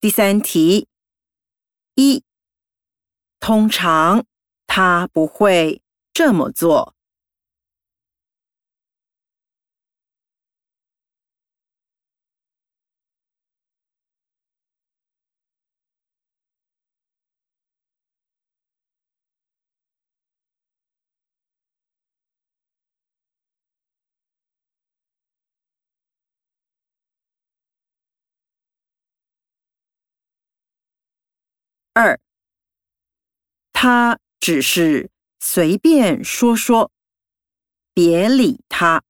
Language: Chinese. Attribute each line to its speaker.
Speaker 1: 第三题，一，通常他不会这么做。二，他只是随便说说，别理他。